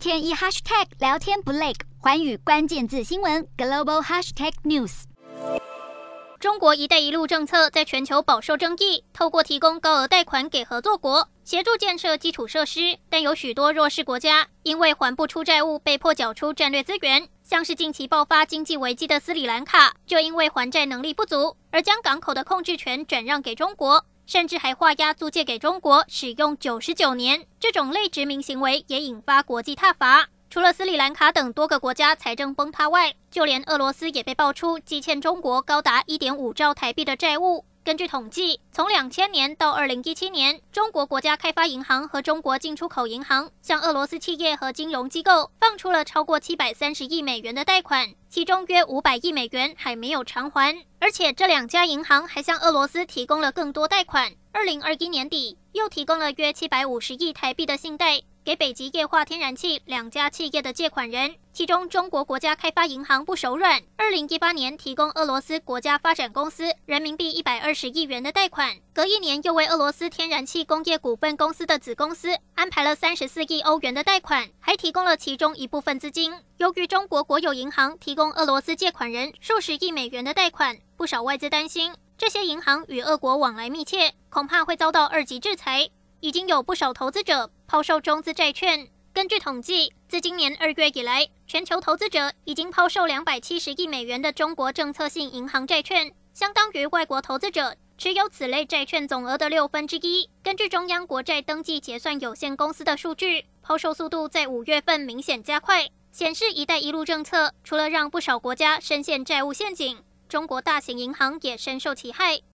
天一 hashtag 聊天不累，寰宇关键字新闻 global hashtag news。中国“一带一路”政策在全球饱受争议，透过提供高额贷款给合作国，协助建设基础设施，但有许多弱势国家因为还不出债务，被迫缴出战略资源。像是近期爆发经济危机的斯里兰卡，就因为还债能力不足，而将港口的控制权转让给中国，甚至还画押租借给中国使用九十九年。这种类殖民行为也引发国际挞伐。除了斯里兰卡等多个国家财政崩塌外，就连俄罗斯也被爆出积欠中国高达一点五兆台币的债务。根据统计，从两千年到二零一七年，中国国家开发银行和中国进出口银行向俄罗斯企业和金融机构放出了超过七百三十亿美元的贷款，其中约五百亿美元还没有偿还。而且这两家银行还向俄罗斯提供了更多贷款。二零二一年底，又提供了约七百五十亿台币的信贷。给北极液化天然气两家企业的借款人，其中中国国家开发银行不手软，二零一八年提供俄罗斯国家发展公司人民币一百二十亿元的贷款，隔一年又为俄罗斯天然气工业股份公司的子公司安排了三十四亿欧元的贷款，还提供了其中一部分资金。由于中国国有银行提供俄罗斯借款人数十亿美元的贷款，不少外资担心这些银行与俄国往来密切，恐怕会遭到二级制裁。已经有不少投资者抛售中资债券。根据统计，自今年二月以来，全球投资者已经抛售两百七十亿美元的中国政策性银行债券，相当于外国投资者持有此类债券总额的六分之一。根据中央国债登记结算有限公司的数据，抛售速度在五月份明显加快，显示“一带一路”政策除了让不少国家深陷债务陷阱，中国大型银行也深受其害。